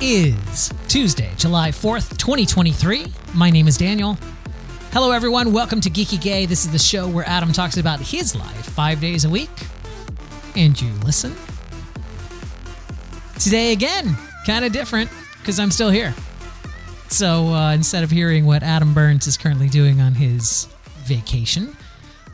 Is Tuesday, July 4th, 2023. My name is Daniel. Hello, everyone. Welcome to Geeky Gay. This is the show where Adam talks about his life five days a week, and you listen. Today, again, kind of different because I'm still here. So uh, instead of hearing what Adam Burns is currently doing on his vacation,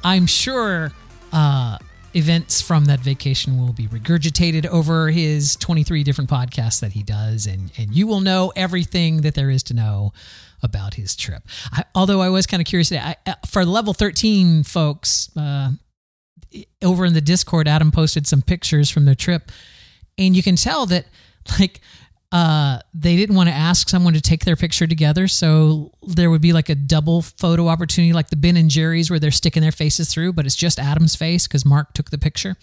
I'm sure uh, events from that vacation will be regurgitated over his 23 different podcasts that he does, and, and you will know everything that there is to know about his trip. I, although I was kind of curious, I, for level 13 folks, uh, over in the Discord, Adam posted some pictures from their trip, and you can tell that, like, uh, they didn't want to ask someone to take their picture together, so there would be like a double photo opportunity, like the Ben and Jerry's, where they're sticking their faces through, but it's just Adam's face because Mark took the picture.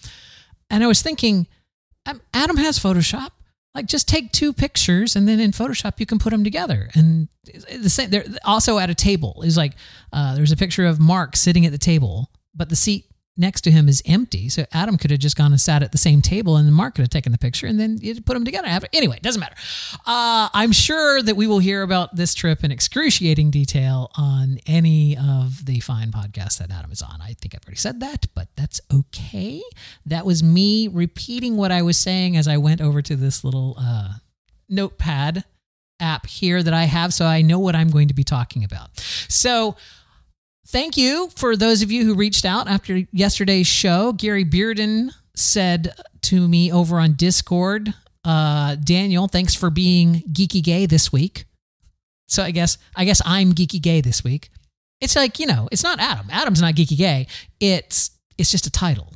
And I was thinking, Adam has Photoshop. Like, just take two pictures, and then in Photoshop you can put them together. And the same. They're also at a table is like uh, there's a picture of Mark sitting at the table, but the seat next to him is empty. So Adam could have just gone and sat at the same table and Mark could have taken the picture and then you put them together. Anyway, it doesn't matter. Uh, I'm sure that we will hear about this trip in excruciating detail on any of the fine podcasts that Adam is on. I think I've already said that, but that's okay. That was me repeating what I was saying as I went over to this little uh, notepad app here that I have so I know what I'm going to be talking about. So, thank you for those of you who reached out after yesterday's show. Gary Bearden said to me over on Discord, uh, Daniel, thanks for being geeky gay this week. So I guess I guess I'm geeky gay this week. It's like, you know, it's not Adam. Adam's not geeky gay. It's it's just a title.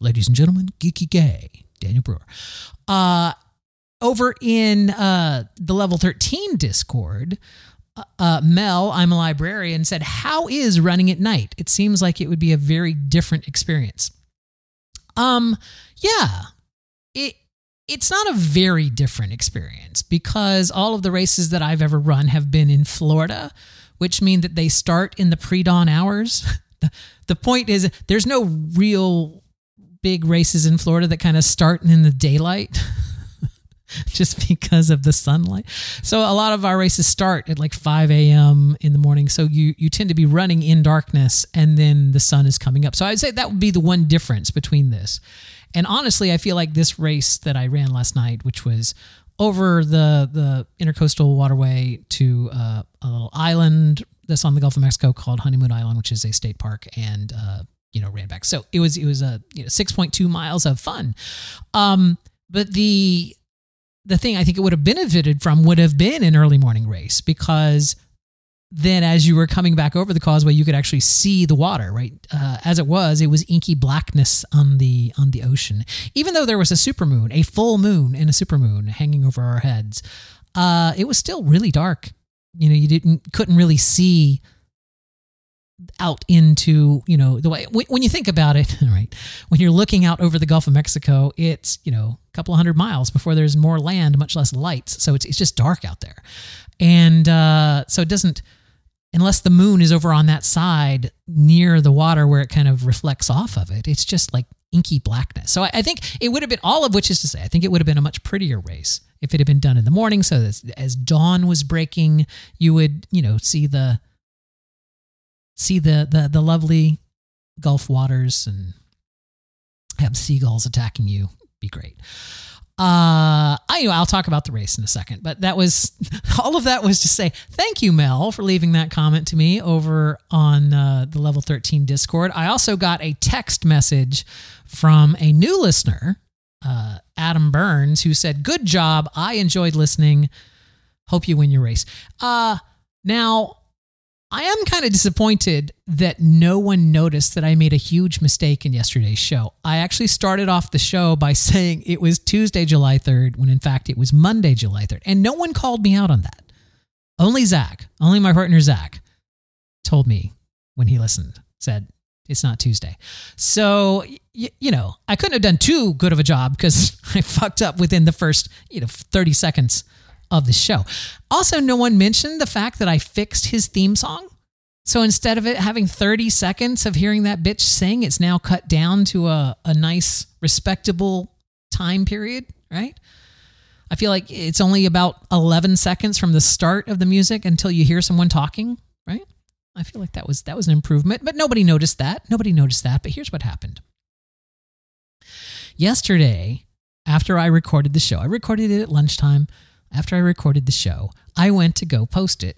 Ladies and gentlemen, geeky gay, Daniel Brewer. Uh over in uh the level 13 Discord, uh, Mel, I'm a librarian, said, How is running at night? It seems like it would be a very different experience. Um, yeah, it it's not a very different experience because all of the races that I've ever run have been in Florida, which mean that they start in the pre-dawn hours. the, the point is there's no real big races in Florida that kind of start in the daylight. just because of the sunlight. So a lot of our races start at like 5 a.m. in the morning. So you you tend to be running in darkness and then the sun is coming up. So I'd say that would be the one difference between this. And honestly, I feel like this race that I ran last night, which was over the the intercoastal waterway to uh, a little island that's on the Gulf of Mexico called Honeymoon Island, which is a state park, and uh, you know ran back. So it was it was a you know, six point two miles of fun. Um, but the the thing I think it would have benefited from would have been an early morning race because then as you were coming back over the causeway you could actually see the water right? Uh, as it was it was inky blackness on the on the ocean. Even though there was a supermoon a full moon and a supermoon hanging over our heads uh, it was still really dark. You know you didn't couldn't really see out into you know the way when you think about it right when you're looking out over the gulf of mexico it's you know a couple of hundred miles before there's more land much less lights. So it's, it's just dark out there. And uh, so it doesn't unless the moon is over on that side near the water where it kind of reflects off of it it's just like inky blackness. So I, I think it would have been all of which is to say i think it would have been a much prettier race if it had been done in the morning. So as, as dawn was breaking you would you know see the see the the the lovely Gulf waters and have seagulls attacking you. Be great. Uh, I, I'll talk about the race in a second, but that was all of that was to say thank you, Mel, for leaving that comment to me over on uh, the level 13 Discord. I also got a text message from a new listener, uh, Adam Burns, who said, Good job. I enjoyed listening. Hope you win your race. Uh, now, I am kind of disappointed that no one noticed that I made a huge mistake in yesterday's show. I actually started off the show by saying it was Tuesday, July 3rd, when in fact it was Monday, July 3rd. And no one called me out on that. Only Zach, only my partner Zach, told me when he listened, said, it's not Tuesday. So, y- you know, I couldn't have done too good of a job because I fucked up within the first, you know, 30 seconds of the show. Also, no one mentioned the fact that I fixed his theme song. So instead of it having 30 seconds of hearing that bitch sing, it's now cut down to a, a nice, respectable time period, right? I feel like it's only about 11 seconds from the start of the music until you hear someone talking, right? I feel like that was that was an improvement, but nobody noticed that. Nobody noticed that. But here's what happened. Yesterday, after I recorded the show, I recorded it at lunchtime. After I recorded the show, I went to go post it.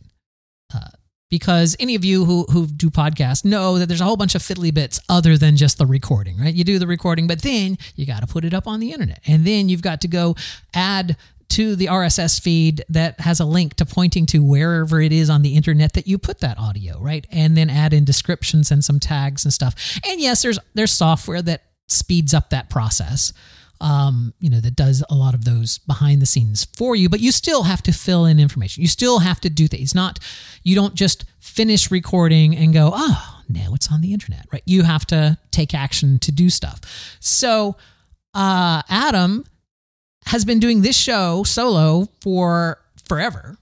Uh, because any of you who, who do podcasts know that there's a whole bunch of fiddly bits other than just the recording, right? You do the recording, but then you got to put it up on the internet. And then you've got to go add to the RSS feed that has a link to pointing to wherever it is on the internet that you put that audio, right? And then add in descriptions and some tags and stuff. And yes, there's there's software that speeds up that process um, you know, that does a lot of those behind the scenes for you, but you still have to fill in information. You still have to do things. Not, you don't just finish recording and go, oh, now it's on the internet, right? You have to take action to do stuff. So, uh, Adam has been doing this show solo for forever.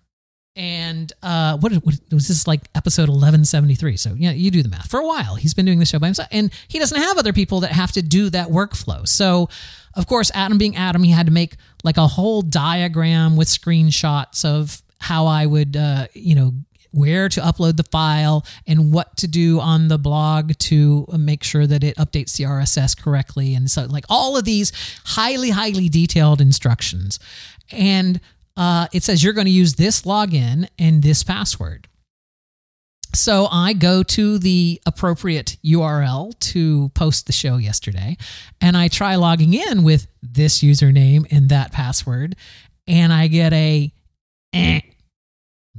And uh, what, what was this like episode 1173? So, yeah, you do the math. For a while, he's been doing the show by himself, and he doesn't have other people that have to do that workflow. So, of course, Adam being Adam, he had to make like a whole diagram with screenshots of how I would, uh, you know, where to upload the file and what to do on the blog to make sure that it updates the RSS correctly. And so, like all of these highly, highly detailed instructions. And uh, it says you're going to use this login and this password. So I go to the appropriate URL to post the show yesterday, and I try logging in with this username and that password, and I get a, eh,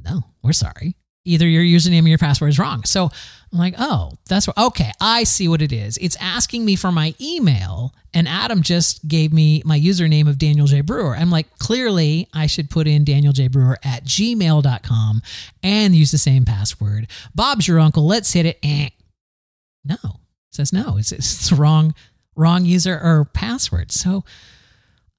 no, we're sorry either your username or your password is wrong. So I'm like, oh, that's what, okay, I see what it is. It's asking me for my email, and Adam just gave me my username of Daniel J. Brewer. I'm like, clearly, I should put in Daniel J. Brewer at gmail.com and use the same password. Bob's your uncle. Let's hit it. Eh. No, it says no. It's, it's wrong, wrong user or password. So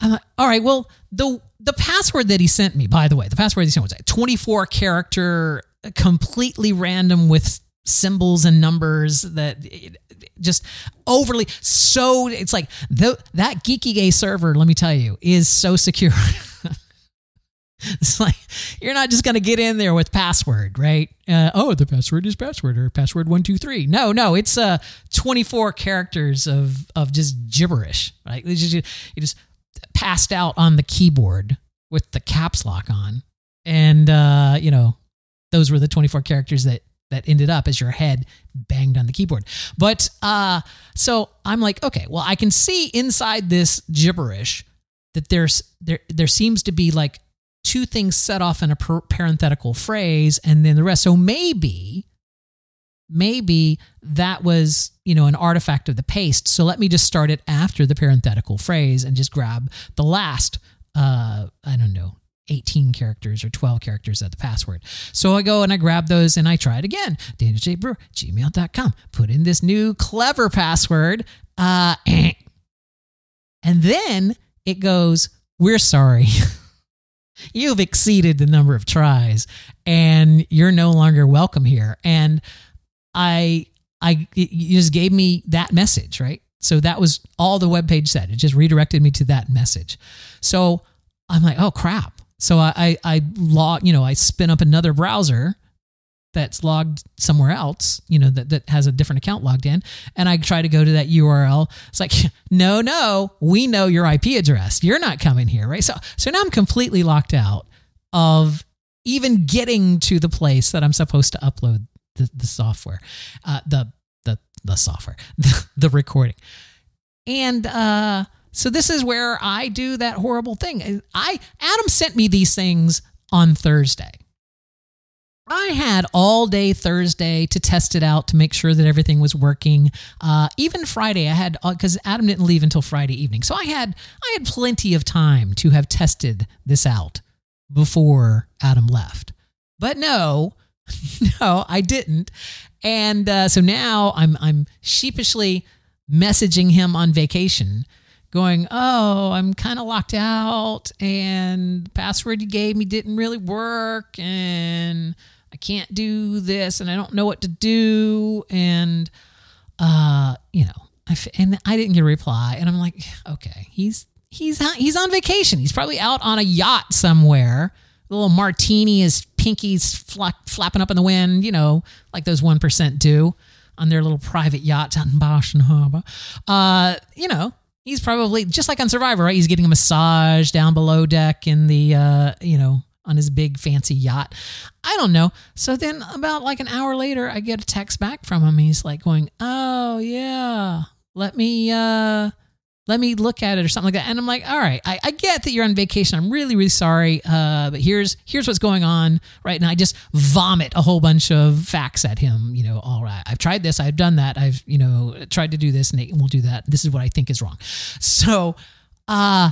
I'm like, all right, well, the the password that he sent me, by the way, the password he sent was a 24 character completely random with symbols and numbers that just overly so it's like the, that geeky gay server let me tell you is so secure. It's like you're not just going to get in there with password right? Uh, oh the password is password or password 123 no no it's uh 24 characters of of just gibberish right? You just, you just passed out on the keyboard with the caps lock on and uh you know those were the 24 characters that that ended up as your head banged on the keyboard. But uh so I'm like, okay, well I can see inside this gibberish that there's there there seems to be like two things set off in a parenthetical phrase and then the rest. So maybe maybe that was you know an artifact of the paste so let me just start it after the parenthetical phrase and just grab the last uh i don't know 18 characters or 12 characters of the password. So I go and I grab those and I try it again. Daniel J. Brewer, gmail.com. Put in this new clever password. Uh, eh. And then it goes, We're sorry. You've exceeded the number of tries and you're no longer welcome here. And I, I, you just gave me that message, right? So that was all the web page said. It just redirected me to that message. So I'm like, oh crap. So I, I, I log, you know, I spin up another browser that's logged somewhere else, you know, that, that has a different account logged in. And I try to go to that URL. It's like, no, no, we know your IP address. You're not coming here, right? So, so now I'm completely locked out of even getting to the place that I'm supposed to upload the, the software, uh, the, the, the software, the, the recording. And, uh, so this is where I do that horrible thing. I Adam sent me these things on Thursday. I had all day Thursday to test it out to make sure that everything was working. Uh, even Friday, I had because uh, Adam didn't leave until Friday evening, so I had I had plenty of time to have tested this out before Adam left. But no, no, I didn't, and uh, so now I'm I'm sheepishly messaging him on vacation going, oh, I'm kind of locked out and the password you gave me didn't really work and I can't do this and I don't know what to do. And, uh, you know, I and I didn't get a reply. And I'm like, okay, he's, he's he's on vacation. He's probably out on a yacht somewhere. A little martini, is pinkies fla- flapping up in the wind, you know, like those one percent do on their little private yacht out in Boston Harbor. Uh, you know, he's probably just like on Survivor, right? He's getting a massage down below deck in the, uh, you know, on his big fancy yacht. I don't know. So then about like an hour later, I get a text back from him. He's like going, "Oh yeah, let me uh let me look at it or something like that." And I'm like, "All right, I, I get that you're on vacation. I'm really really sorry. Uh, but here's here's what's going on right now. I just vomit a whole bunch of facts at him. You know, all right, I've tried this, I've done that, I've you know tried to do this, and it won't do that. This is what I think is wrong. So, uh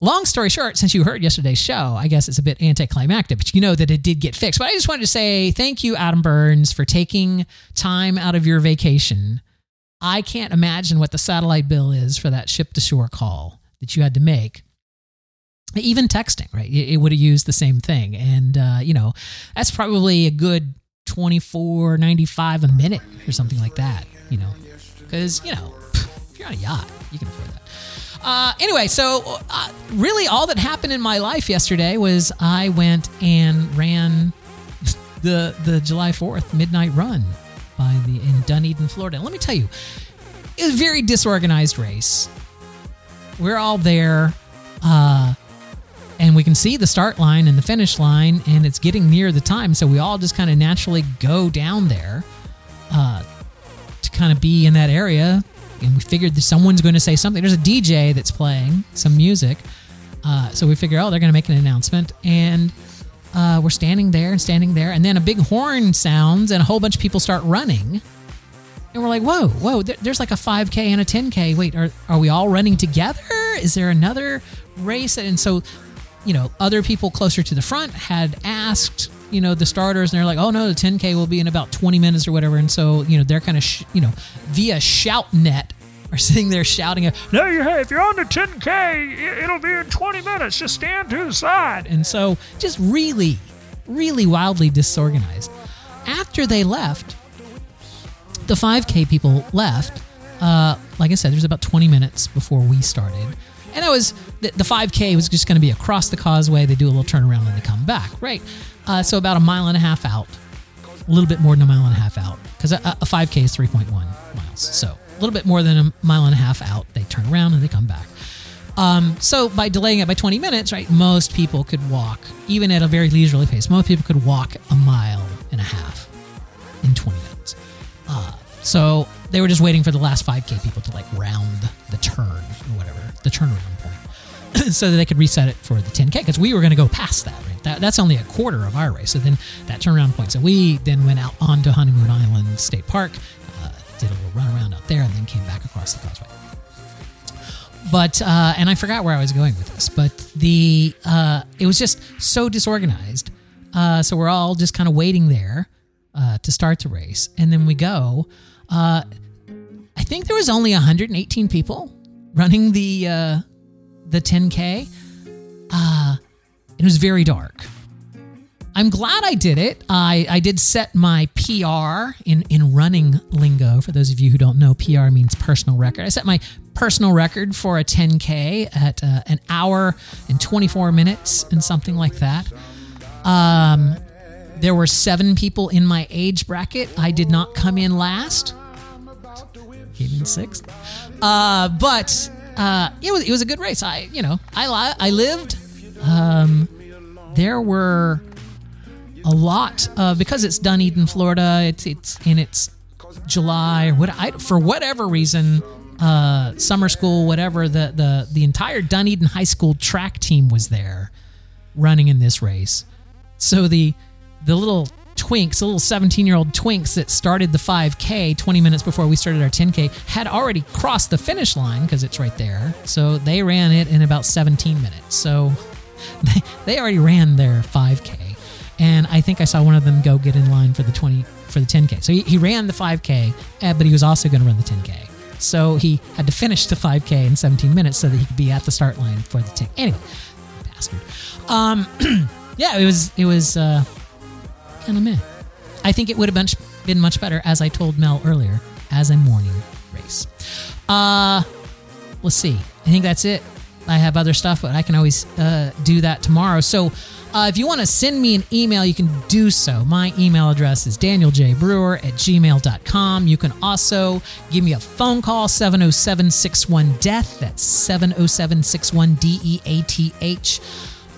long story short, since you heard yesterday's show, I guess it's a bit anticlimactic, but you know that it did get fixed. But I just wanted to say thank you, Adam Burns, for taking time out of your vacation. I can't imagine what the satellite bill is for that ship to shore call that you had to make. Even texting, right? It, would have used the same thing. And, uh, you know, that's probably a good 24 95 a minute or something like that, you know, because, you know, if you're on a yacht, you can afford that. Uh, anyway, so uh, really all that happened in my life yesterday was I went and ran the the July 4th midnight run by the in Dunedin, Florida. Let me tell you, it was a very disorganized race. We're all there, uh, and we can see the start line and the finish line, and it's getting near the time. So we all just kind of naturally go down there uh, to kind of be in that area and we figured that someone's going to say something. There's a DJ that's playing some music, uh, so we figure, oh, they're going to make an announcement, and uh, we're standing there and standing there, and then a big horn sounds, and a whole bunch of people start running, and we're like, whoa, whoa, there's like a 5K and a 10K. Wait, are are we all running together? Is there another race? And so, you know, other people closer to the front had asked you know the starters and they're like oh no the 10k will be in about 20 minutes or whatever and so you know they're kind of sh- you know via shout net are sitting there shouting no you hey if you're on the 10k it'll be in 20 minutes. Just stand to the side. And so just really really wildly disorganized. After they left the 5k people left uh, like i said there's about 20 minutes before we started. And that was the, the 5k was just going to be across the causeway. They do a little turnaround and they come back. Right. Uh, so about a mile and a half out, a little bit more than a mile and a half out, because a, a 5K is 3.1 miles. So little bit more than a mile and a half out, they turn around and they come back. Um, so by delaying it by 20 minutes, right, most people could walk, even at a very leisurely pace, most people could walk a mile and a half in 20 minutes. Uh, so they were just waiting for the last 5K people to like round the turn or whatever, the turnaround point, so that they could reset it for the 10K because we were going to go past that, right? That, that's only a quarter of our race. So then that turnaround point. So we then went out onto Honeymoon Island State Park, did a little run around out there, and then came back across the causeway. But uh, and I forgot where I was going with this, but the uh, it was just so disorganized. Uh, so we're all just kind of waiting there uh, to start the race, and then we go. Uh, I think there was only 118 people running the uh, the 10k. Uh, it was very dark. I'm glad I did it. I, I did set my PR in, in running lingo. For those of you who don't know, PR means personal record. I set my personal record for a 10K at uh, an hour and 24 minutes and something like that. Um, there were seven people in my age bracket. I did not come in last. Came in sixth. Uh, but uh, it was it was a good race. I you know I I lived um, there were a lot of because it's Dunedin, Florida. It's it's in its July or what I for whatever reason, uh, summer school, whatever the the the entire Dunedin High School track team was there, running in this race. So the the little twinks, the little 17 year old twinks that started the 5K 20 minutes before we started our 10K had already crossed the finish line because it's right there. So they ran it in about 17 minutes. So they, they already ran their 5K, and I think I saw one of them go get in line for the 20 for the 10K. So he, he ran the 5K, uh, but he was also going to run the 10K. So he had to finish the 5K in 17 minutes so that he could be at the start line for the 10. Anyway, bastard. Um, yeah, it was it was uh, kind of meh. I think it would have been much better, as I told Mel earlier, as a morning race. Uh, let's see. I think that's it I have other stuff, but I can always uh, do that tomorrow. So uh, if you want to send me an email, you can do so. My email address is danieljbrewer at gmail.com. You can also give me a phone call, 707 61 DEATH. That's 707 61 D E A T H.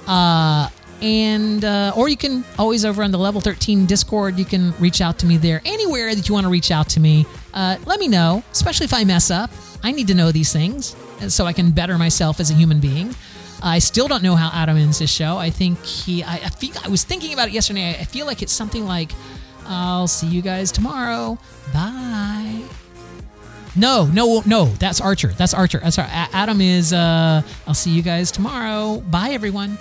Uh, and uh, or you can always over on the level 13 discord you can reach out to me there anywhere that you want to reach out to me uh, let me know especially if i mess up i need to know these things so i can better myself as a human being i still don't know how adam ends his show i think he i, I i was thinking about it yesterday i feel like it's something like i'll see you guys tomorrow bye no, no, no. That's Archer. That's Archer. That's right. Adam is. Uh, I'll see you guys tomorrow. Bye, everyone.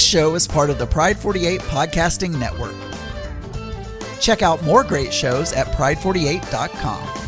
This show is part of the Pride 48 Podcasting Network. Check out more great shows at pride48.com.